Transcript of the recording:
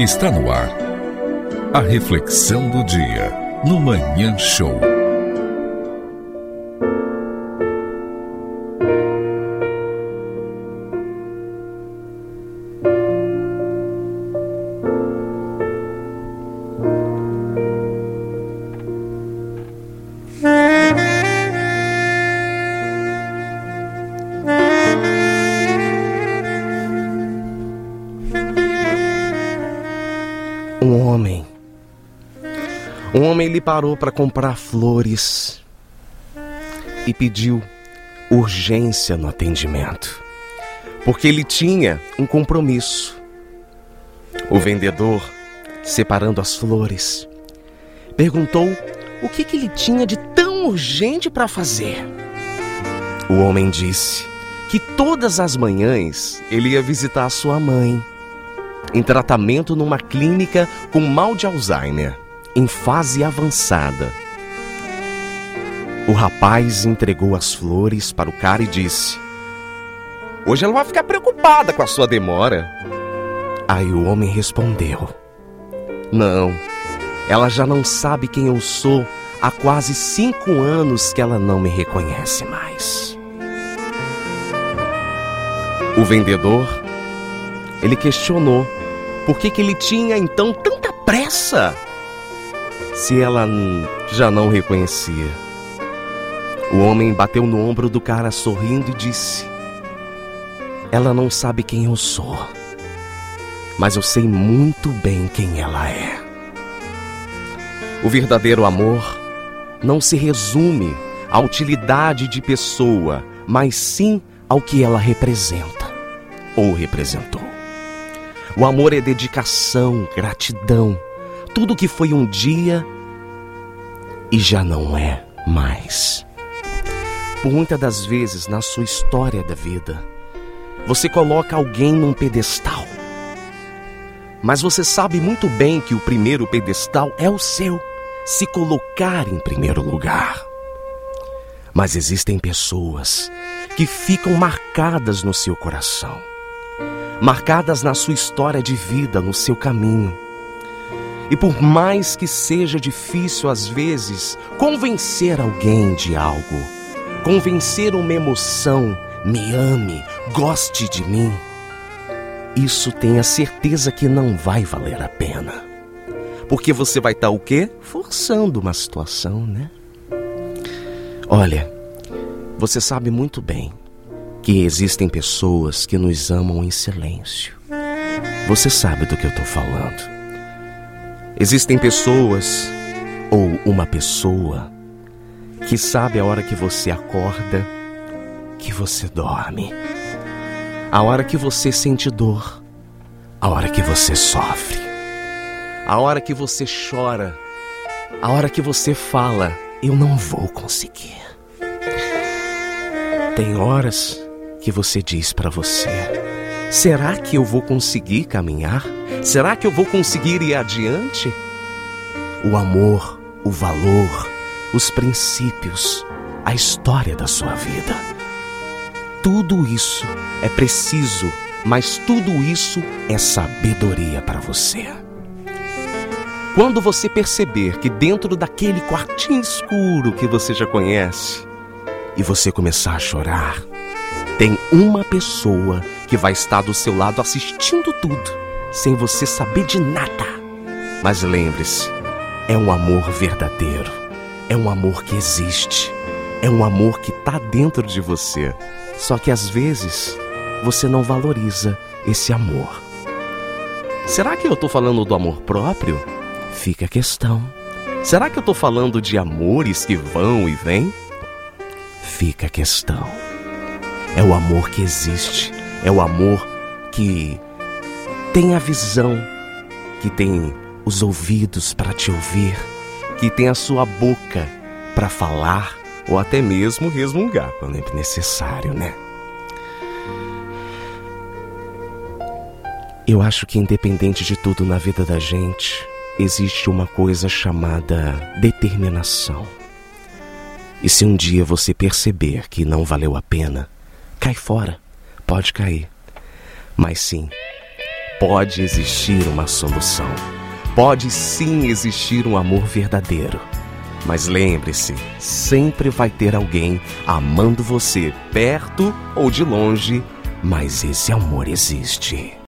Está no ar. A reflexão do dia no Manhã Show. Um homem. Um homem lhe parou para comprar flores e pediu urgência no atendimento, porque ele tinha um compromisso. O vendedor, separando as flores, perguntou o que, que ele tinha de tão urgente para fazer. O homem disse que todas as manhãs ele ia visitar sua mãe em tratamento numa clínica com mal de Alzheimer, em fase avançada. O rapaz entregou as flores para o cara e disse: Hoje ela vai ficar preocupada com a sua demora. Aí o homem respondeu: Não, ela já não sabe quem eu sou há quase cinco anos que ela não me reconhece mais. O vendedor, ele questionou por que, que ele tinha então tanta pressa se ela já não reconhecia. O homem bateu no ombro do cara sorrindo e disse: Ela não sabe quem eu sou, mas eu sei muito bem quem ela é. O verdadeiro amor não se resume à utilidade de pessoa, mas sim ao que ela representa ou representou. O amor é dedicação, gratidão, tudo que foi um dia e já não é mais. Por muitas das vezes na sua história da vida, você coloca alguém num pedestal. Mas você sabe muito bem que o primeiro pedestal é o seu, se colocar em primeiro lugar. Mas existem pessoas que ficam marcadas no seu coração marcadas na sua história de vida, no seu caminho. E por mais que seja difícil às vezes convencer alguém de algo, convencer uma emoção, me ame, goste de mim, isso tenha certeza que não vai valer a pena. Porque você vai estar o quê? Forçando uma situação, né? Olha, você sabe muito bem que existem pessoas que nos amam em silêncio. Você sabe do que eu estou falando. Existem pessoas, ou uma pessoa, que sabe a hora que você acorda, que você dorme, a hora que você sente dor, a hora que você sofre, a hora que você chora, a hora que você fala: Eu não vou conseguir. Tem horas que você diz para você: será que eu vou conseguir caminhar? Será que eu vou conseguir ir adiante? O amor, o valor, os princípios, a história da sua vida. Tudo isso é preciso, mas tudo isso é sabedoria para você. Quando você perceber que dentro daquele quartinho escuro que você já conhece, e você começar a chorar, tem uma pessoa que vai estar do seu lado assistindo tudo, sem você saber de nada. Mas lembre-se, é um amor verdadeiro, é um amor que existe, é um amor que está dentro de você. Só que às vezes você não valoriza esse amor. Será que eu estou falando do amor próprio? Fica a questão. Será que eu estou falando de amores que vão e vêm? Fica a questão. É o amor que existe, é o amor que tem a visão, que tem os ouvidos para te ouvir, que tem a sua boca para falar ou até mesmo resmungar quando é necessário, né? Eu acho que independente de tudo na vida da gente, existe uma coisa chamada determinação. E se um dia você perceber que não valeu a pena, Cai fora, pode cair. Mas sim, pode existir uma solução. Pode sim existir um amor verdadeiro. Mas lembre-se, sempre vai ter alguém amando você perto ou de longe, mas esse amor existe.